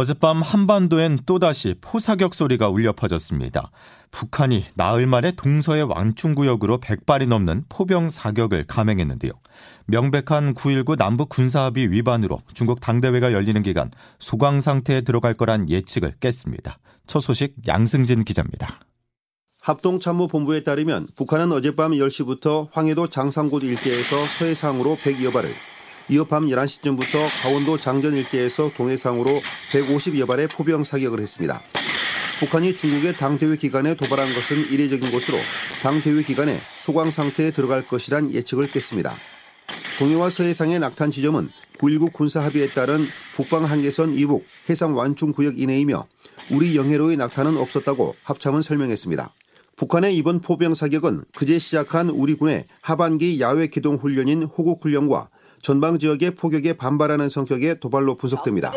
어젯밤 한반도엔 또다시 포사격 소리가 울려 퍼졌습니다. 북한이 나흘 만에 동서의 완충구역으로 100발이 넘는 포병 사격을 감행했는데요. 명백한 9.19 남북 군사합의 위반으로 중국 당대회가 열리는 기간 소강 상태에 들어갈 거란 예측을 깼습니다. 첫 소식 양승진 기자입니다. 합동참모본부에 따르면 북한은 어젯밤 10시부터 황해도 장상곶 일대에서 서해상으로 100여 발을 이어 밤 11시쯤부터 강원도 장전 일대에서 동해상으로 150여 발의 포병 사격을 했습니다. 북한이 중국의 당대회 기간에 도발한 것은 이례적인 것으로 당대회 기간에 소강 상태에 들어갈 것이란 예측을 깼습니다. 동해와 서해상의 낙탄 지점은 9.19 군사 합의에 따른 북방 한계선 이북 해상 완충 구역 이내이며 우리 영해로의 낙탄은 없었다고 합참은 설명했습니다. 북한의 이번 포병 사격은 그제 시작한 우리 군의 하반기 야외 기동 훈련인 호국 훈련과 전방 지역의 포격에 반발하는 성격의 도발로 분석됩니다.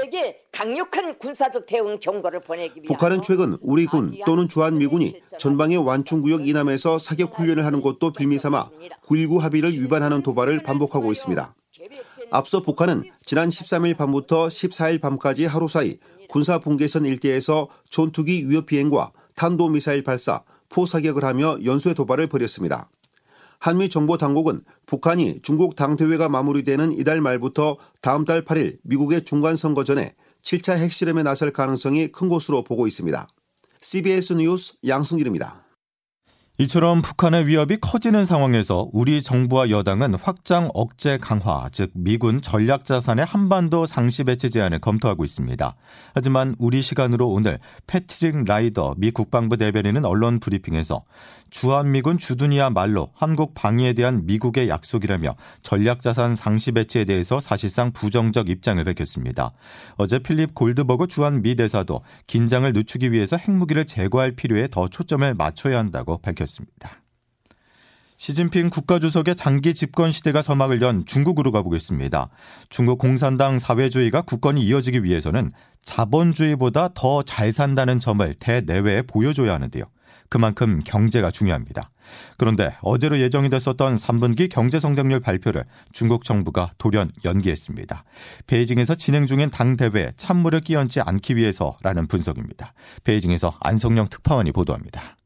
강력한 군사적 대응 경고를 보내기 위해 북한은 최근 우리 군 또는 주한 미군이 전방의 완충 구역 이남에서 사격 훈련을 하는 것도 빌미 삼아 9.19 합의를 위반하는 도발을 반복하고 있습니다. 앞서 북한은 지난 13일 밤부터 14일 밤까지 하루 사이 군사 분계선 일대에서 전투기 위협 비행과 탄도 미사일 발사, 포 사격을 하며 연쇄 도발을 벌였습니다. 한미 정보 당국은 북한이 중국 당대회가 마무리되는 이달 말부터 다음 달 8일 미국의 중간 선거 전에 7차 핵실험에 나설 가능성이 큰 것으로 보고 있습니다. CBS 뉴스 양승길입니다. 이처럼 북한의 위협이 커지는 상황에서 우리 정부와 여당은 확장 억제 강화, 즉 미군 전략 자산의 한반도 상시 배치 제안을 검토하고 있습니다. 하지만 우리 시간으로 오늘 패트릭 라이더 미 국방부 대변인은 언론 브리핑에서 주한미군 주둔이야 말로 한국 방위에 대한 미국의 약속이라며 전략 자산 상시 배치에 대해서 사실상 부정적 입장을 밝혔습니다. 어제 필립 골드버그 주한 미 대사도 긴장을 늦추기 위해서 핵무기를 제거할 필요에 더 초점을 맞춰야 한다고 밝혔습니다. 시진핑 국가주석의 장기 집권 시대가 서막을 연 중국으로 가보겠습니다. 중국 공산당 사회주의가 국권이 이어지기 위해서는 자본주의보다 더 잘 산다는 점을 대내외에 보여줘야 하는데요. 그만큼 경제가 중요합니다. 그런데 어제로 예정이 됐었던 3분기 경제 성장률 발표를 중국 정부가 돌연 연기했습니다. 베이징에서 진행 중인 당 대회에 찬물을 끼얹지 않기 위해서라는 분석입니다. 베이징에서 안성영 특파원이 보도합니다.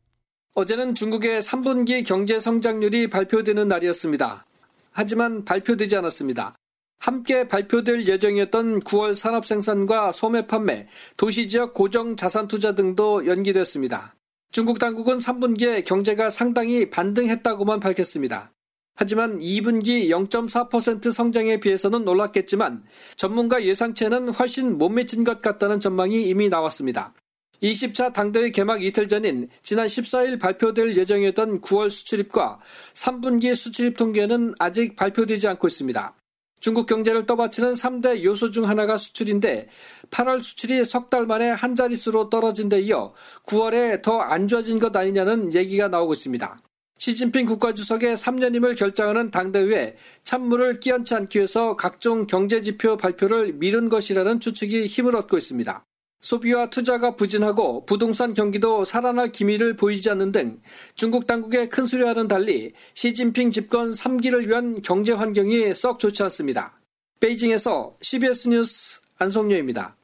어제는 중국의 3분기 경제 성장률이 발표되는 날이었습니다. 하지만 발표되지 않았습니다. 함께 발표될 예정이었던 9월 산업 생산과 소매 판매, 도시 지역 고정 자산 투자 등도 연기됐습니다. 중국 당국은 3분기에 경제가 상당히 반등했다고만 밝혔습니다. 하지만 2분기 0.4% 성장에 비해서는 놀랐겠지만 전문가 예상치에는 훨씬 못 미친 것 같다는 전망이 이미 나왔습니다. 20차 당대회 개막 이틀 전인 지난 14일 발표될 예정이었던 9월 수출입과 3분기 수출입 통계는 아직 발표되지 않고 있습니다. 중국 경제를 떠받치는 3대 요소 중 하나가 수출인데 8월 수출이 석 달 만에 한 자릿수로 떨어진 데 이어 9월에 더 안 좋아진 것 아니냐는 얘기가 나오고 있습니다. 시진핑 국가주석의 3년임을 결정하는 당대회에 찬물을 끼얹지 않기 위해서 각종 경제지표 발표를 미룬 것이라는 추측이 힘을 얻고 있습니다. 소비와 투자가 부진하고 부동산 경기도 살아날 기미를 보이지 않는 등 중국 당국의 큰 소리와는 달리 시진핑 집권 3기를 위한 경제 환경이 썩 좋지 않습니다. 베이징에서 CBS 뉴스 안성료입니다.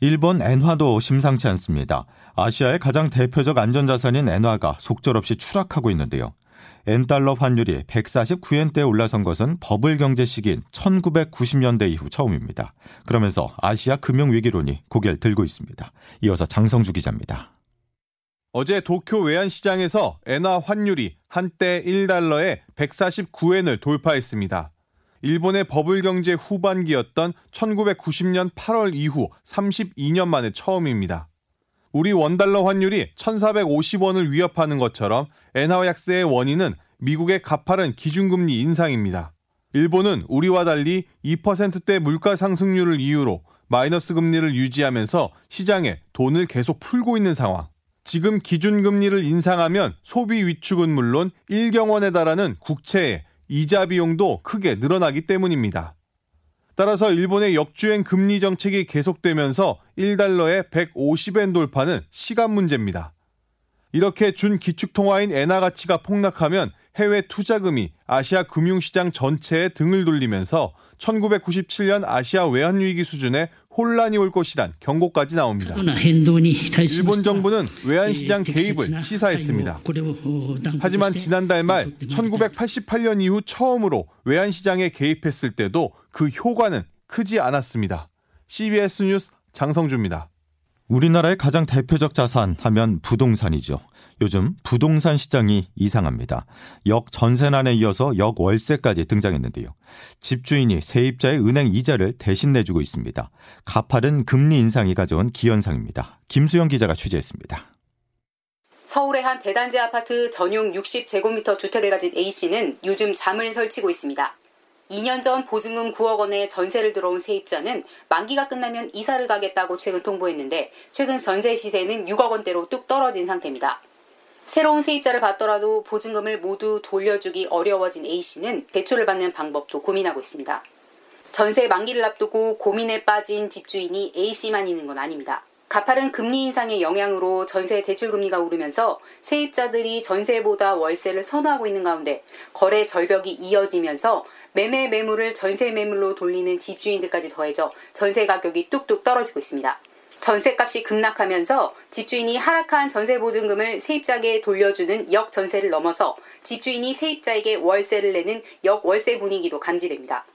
일본 엔화도 심상치 않습니다. 아시아의 가장 대표적 안전자산인 엔화가 속절없이 추락하고 있는데요. 엔달러 환율이 149엔대에 올라선 것은 버블 경제 시기인 1990년대 이후 처음입니다. 그러면서 아시아 금융위기론이 고개를 들고 있습니다. 이어서 장성주 기자입니다. 어제 도쿄 외환시장에서 엔화 환율이 한때 1달러에 149엔을 돌파했습니다. 일본의 버블 경제 후반기였던 1990년 8월 이후 32년 만에 처음입니다. 우리 원달러 환율이 1,450원을 위협하는 것처럼 엔화 약세의 원인은 미국의 가파른 기준금리 인상입니다. 일본은 우리와 달리 2%대 물가 상승률을 이유로 마이너스 금리를 유지하면서 시장에 돈을 계속 풀고 있는 상황. 지금 기준금리를 인상하면 소비 위축은 물론 1경원에 달하는 국채의 이자 비용도 크게 늘어나기 때문입니다. 따라서 일본의 역주행 금리 정책이 계속되면서 1달러에 150엔 돌파는 시간 문제입니다. 이렇게 준 기축통화인 엔화 가치가 폭락하면 해외 투자금이 아시아 금융시장 전체에 등을 돌리면서 1997년 아시아 외환위기 수준의 혼란이 올 것이란 경고까지 나옵니다. 일본 정부는 외환시장 개입을 시사했습니다. 하지만 지난달 말 1988년 이후 처음으로 외환시장에 개입했을 때도 그 효과는 크지 않았습니다. CBS 뉴스 장성주입니다. 우리나라의 가장 대표적 자산 하면 부동산이죠. 요즘 부동산 시장이 이상합니다. 역전세난에 이어서 역월세까지 등장했는데요. 집주인이 세입자의 은행 이자를 대신 내주고 있습니다. 가파른 금리 인상이 가져온 기현상입니다. 김수영 기자가 취재했습니다. 서울의 한 대단지 아파트 전용 60제곱미터 주택을 가진 A씨는 요즘 잠을 설치고 있습니다. 2년 전 보증금 9억 원의 전세를 들어온 세입자는 만기가 끝나면 이사를 가겠다고 최근 통보했는데 최근 전세 시세는 6억 원대로 뚝 떨어진 상태입니다. 새로운 세입자를 받더라도 보증금을 모두 돌려주기 어려워진 A씨는 대출을 받는 방법도 고민하고 있습니다. 전세 만기를 앞두고 고민에 빠진 집주인이 A씨만 있는 건 아닙니다. 가파른 금리 인상의 영향으로 전세 대출 금리가 오르면서 세입자들이 전세보다 월세를 선호하고 있는 가운데 거래 절벽이 이어지면서 매매 매물을 전세 매물로 돌리는 집주인들까지 더해져 전세 가격이 뚝뚝 떨어지고 있습니다. 전세값이 급락하면서 집주인이 하락한 전세 보증금을 세입자에게 돌려주는 역전세를 넘어서 집주인이 세입자에게 월세를 내는 역월세 분위기도 감지됩니다.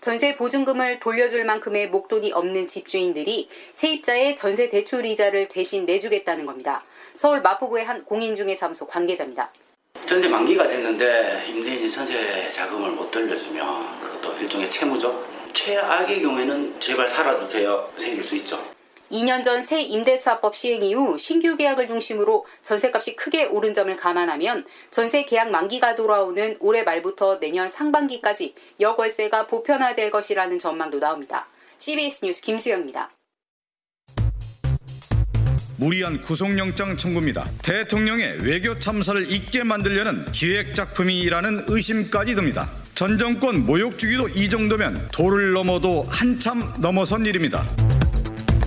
전세 보증금을 돌려줄 만큼의 목돈이 없는 집주인들이 세입자의 전세 대출 이자를 대신 내주겠다는 겁니다. 서울 마포구의 한 공인중개사무소 관계자입니다. 전세 만기가 됐는데 임대인이 전세 자금을 못 돌려주면 그것도 일종의 채무죠. 최악의 경우에는 제발 살아주세요 생길 수 있죠. 2년 전 새 임대차법 시행 이후 신규 계약을 중심으로 전세값이 크게 오른 점을 감안하면 전세 계약 만기가 돌아오는 올해 말부터 내년 상반기까지 여월세가 보편화될 것이라는 전망도 나옵니다. CBS 뉴스 김수영입니다. 무리한 구속영장 청구입니다. 대통령의 외교 참사를 잊게 만들려는 기획작품이라는 의심까지 듭니다. 전 정권 모욕 주기도 이 정도면 도를 넘어도 한참 넘어선 일입니다.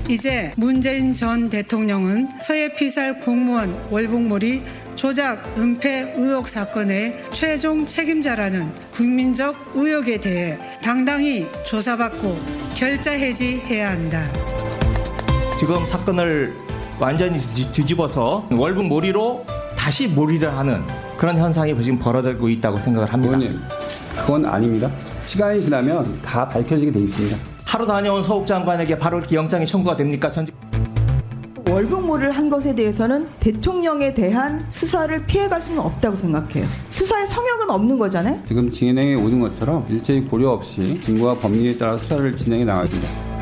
이제 문재인 전 대통령은 서해 피살 공무원 월북몰이 조작 은폐 의혹 사건의 최종 책임자라는 국민적 의혹에 대해 당당히 조사받고 결자 해지해야 합니다. 지금 사건을 완전히 뒤집어서 월북 몰이로 다시 몰이를 하는 그런 현상이 지금 벌어지고 있다고 생각을 합니다. 의원님, 그건 아닙니다. 시간이 지나면 다 밝혀지게 돼 있습니다. 하루 다녀온 서욱 장관에게 바로 이렇게 영장이 청구가 됩니까? 전직 월북몰을 한 것에 대해서는 대통령에 대한 수사를 피해갈 수는 없다고 생각해요. 수사의 성역은 없는 거잖아요. 지금 진행해 오는 것처럼 일체의 고려 없이 증거와 법리에 따라 수사를 진행해 나가겠습니다.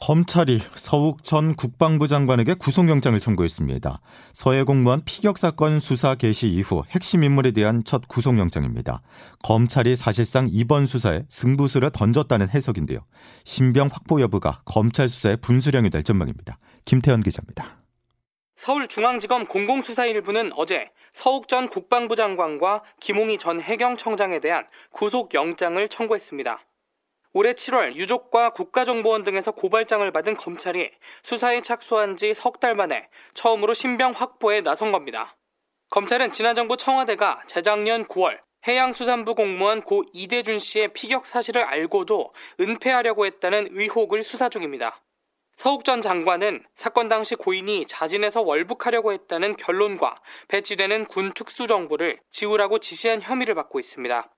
검찰이 서욱 전 국방부 장관에게 구속영장을 청구했습니다. 서해 공무원 피격 사건 수사 개시 이후 핵심 인물에 대한 첫 구속영장입니다. 검찰이 사실상 이번 수사에 승부수를 던졌다는 해석인데요. 신병 확보 여부가 검찰 수사의 분수령이 될 전망입니다. 김태현 기자입니다. 서울중앙지검 공공수사일부는 어제 서욱 전 국방부 장관과 김홍희 전 해경청장에 대한 구속영장을 청구했습니다. 올해 7월 유족과 국가정보원 등에서 고발장을 받은 검찰이 수사에 착수한 지 석 달 만에 처음으로 신병 확보에 나선 겁니다. 검찰은 지난 정부 청와대가 재작년 9월 해양수산부 공무원 고 이대준 씨의 피격 사실을 알고도 은폐하려고 했다는 의혹을 수사 중입니다. 서욱 전 장관은 사건 당시 고인이 자진해서 월북하려고 했다는 결론과 배치되는 군 특수정보를 지우라고 지시한 혐의를 받고 있습니다.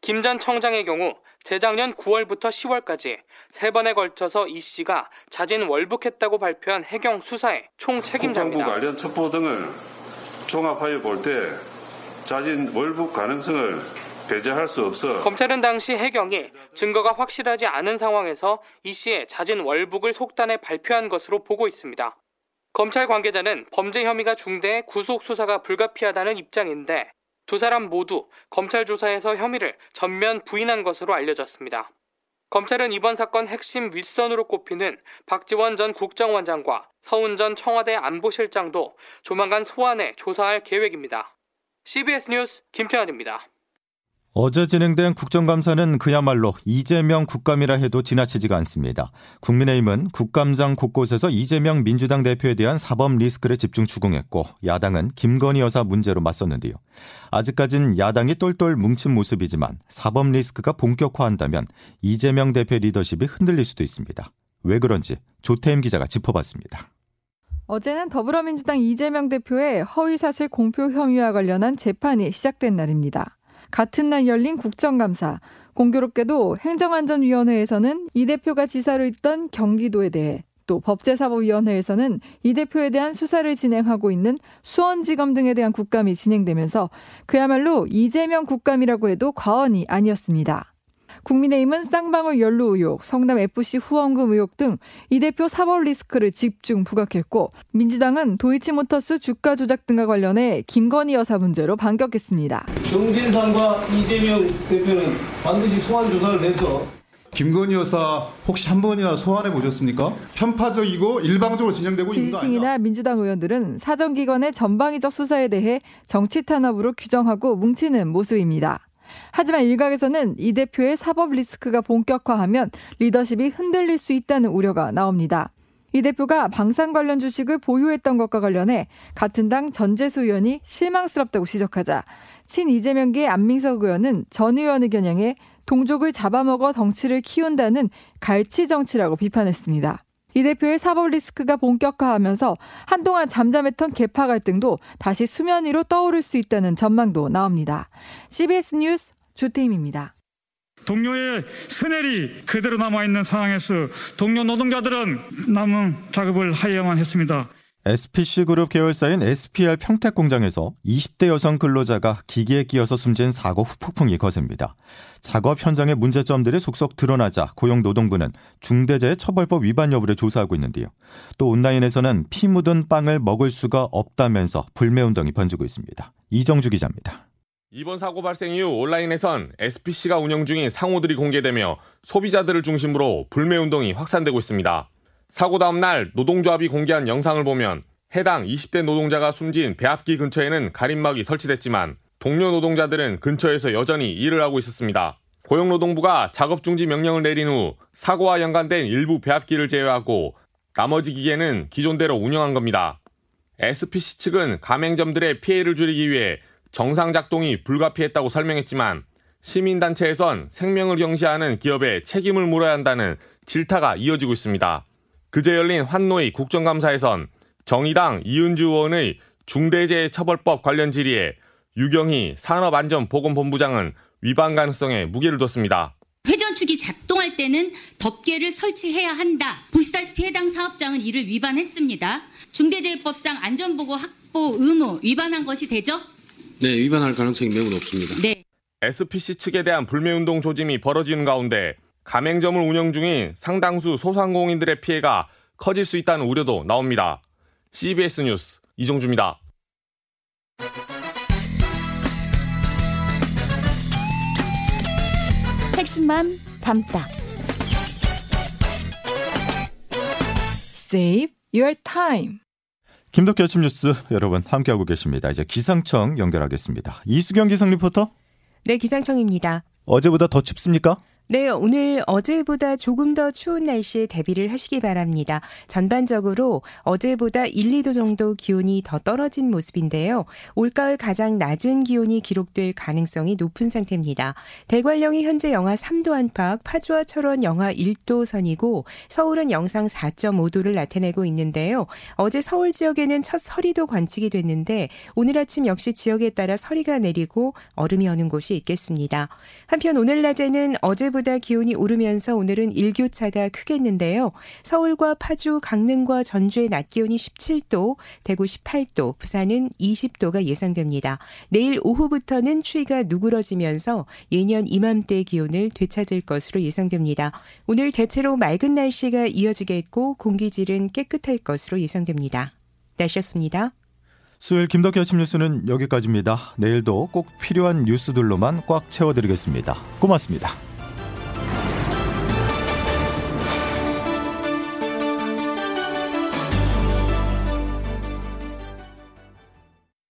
김전 청장의 경우 재작년 9월부터 10월까지 세 번에 걸쳐서 이 씨가 자진 월북했다고 발표한 해경 수사의 총 책임자입니다. 국방부 관련 첩보 등을 종합하여 볼 때 자진 월북 가능성을 배제할 수 없어 검찰은 당시 해경이 증거가 확실하지 않은 상황에서 이 씨의 자진 월북을 속단해 발표한 것으로 보고 있습니다. 검찰 관계자는 범죄 혐의가 중대해 구속 수사가 불가피하다는 입장인데 두 사람 모두 검찰 조사에서 혐의를 전면 부인한 것으로 알려졌습니다. 검찰은 이번 사건 핵심 윗선으로 꼽히는 박지원 전 국정원장과 서훈 전 청와대 안보실장도 조만간 소환해 조사할 계획입니다. CBS 뉴스 김태환입니다. 어제 진행된 국정감사는 그야말로 이재명 국감이라 해도 지나치지가 않습니다. 국민의힘은 국감장 곳곳에서 이재명 민주당 대표에 대한 사법 리스크를 집중 추궁했고 야당은 김건희 여사 문제로 맞섰는데요. 아직까진 야당이 똘똘 뭉친 모습이지만 사법 리스크가 본격화한다면 이재명 대표 리더십이 흔들릴 수도 있습니다. 왜 그런지 조태임 기자가 짚어봤습니다. 어제는 더불어민주당 이재명 대표의 허위사실 공표 혐의와 관련한 재판이 시작된 날입니다. 같은 날 열린 국정감사. 공교롭게도 행정안전위원회에서는 이 대표가 지사로 있던 경기도에 대해 또 법제사법위원회에서는 이 대표에 대한 수사를 진행하고 있는 수원지검 등에 대한 국감이 진행되면서 그야말로 이재명 국감이라고 해도 과언이 아니었습니다. 국민의힘은 쌍방울 연루 의혹, 성남 FC 후원금 의혹 등 이 대표 사법 리스크를 집중 부각했고 민주당은 도이치모터스 주가 조작 등과 관련해 김건희 여사 문제로 반격했습니다. 정진상과 이재명 대표는 반드시 소환 조사를 해서 김건희 여사 혹시 한 번이나 소환해 보셨습니까? 편파적이고 일방적으로 진행되고 있는 거 아니야? 지지층이나 민주당 의원들은 사정기관의 전방위적 수사에 대해 정치 탄압으로 규정하고 뭉치는 모습입니다. 하지만 일각에서는 이 대표의 사법 리스크가 본격화하면 리더십이 흔들릴 수 있다는 우려가 나옵니다. 이 대표가 방산 관련 주식을 보유했던 것과 관련해 같은 당 전재수 의원이 실망스럽다고 지적하자 친 이재명계 안민석 의원은 전 의원의 겨냥에 동족을 잡아먹어 덩치를 키운다는 갈치 정치라고 비판했습니다. 이 대표의 사법 리스크가 본격화하면서 한동안 잠잠했던 개파 갈등도 다시 수면 위로 떠오를 수 있다는 전망도 나옵니다. CBS 뉴스 조태임입니다. 동료의 스넬이 그대로 남아있는 상황에서 동료 노동자들은 남은 작업을 하야만 했습니다. SPC 그룹 계열사인 SPR 평택 공장에서 20대 여성 근로자가 기계에 끼어서 숨진 사고 후폭풍이 거셉니다. 작업 현장의 문제점들이 속속 드러나자 고용노동부는 중대재해처벌법 위반 여부를 조사하고 있는데요. 또 온라인에서는 피 묻은 빵을 먹을 수가 없다면서 불매운동이 번지고 있습니다. 이정주 기자입니다. 이번 사고 발생 이후 온라인에선 SPC가 운영 중인 상호들이 공개되며 소비자들을 중심으로 불매운동이 확산되고 있습니다. 사고 다음 날 노동조합이 공개한 영상을 보면 해당 20대 노동자가 숨진 배합기 근처에는 가림막이 설치됐지만 동료 노동자들은 근처에서 여전히 일을 하고 있었습니다. 고용노동부가 작업 중지 명령을 내린 후 사고와 연관된 일부 배합기를 제외하고 나머지 기계는 기존대로 운영한 겁니다. SPC 측은 가맹점들의 피해를 줄이기 위해 정상 작동이 불가피했다고 설명했지만 시민단체에선 생명을 경시하는 기업에 책임을 물어야 한다는 질타가 이어지고 있습니다. 그제 열린 환노위 국정감사에선 정의당 이은주 의원의 중대재해처벌법 관련 질의에 유경희 산업안전보건본부장은 위반 가능성에 무게를 뒀습니다. 회전축이 작동할 때는 덮개를 설치해야 한다. 보시다시피 해당 사업장은 이를 위반했습니다. 중대재해법상 안전보고 확보 의무 위반한 것이 되죠? 네, 위반할 가능성이 매우 높습니다. 네. SPC 측에 대한 불매운동 조짐이 벌어지는 가운데 가맹점을 운영 중인 상당수 소상공인들의 피해가 커질 수 있다는 우려도 나옵니다. CBS 뉴스 이종주입니다. 핵심만 담다. Save your time. 김덕기 아침 뉴스 여러분 함께하고 계십니다. 이제 기상청 연결하겠습니다. 이수경 기상 리포터. 네, 기상청입니다. 어제보다 더 춥습니까? 네, 오늘 어제보다 조금 더 추운 날씨에 대비를 하시기 바랍니다. 전반적으로 어제보다 1, 2도 정도 기온이 더 떨어진 모습인데요. 올가을 가장 낮은 기온이 기록될 가능성이 높은 상태입니다. 대관령이 현재 영하 3도 안팎, 파주와 철원 영하 1도 선이고 서울은 영상 4.5도를 나타내고 있는데요. 어제 서울 지역에는 첫 서리도 관측이 됐는데 오늘 아침 역시 지역에 따라 서리가 내리고 얼음이 어는 곳이 있겠습니다. 한편 오늘 낮에는 어제보다 어제보다 기온이 오르면서 오늘은 일교차가 크겠는데요. 서울과 파주, 강릉과 전주의 낮 기온이 17도, 대구 18도, 부산은 20도가 예상됩니다. 내일 오후부터는 추위가 누그러지면서 예년 이맘때 기온을 되찾을 것으로 예상됩니다. 오늘 대체로 맑은 날씨가 이어지겠고 공기질은 깨끗할 것으로 예상됩니다. 날씨였습니다. 수요일 김덕기 아침 뉴스는 여기까지입니다. 내일도 꼭 필요한 뉴스들로만 꽉 채워드리겠습니다. 고맙습니다.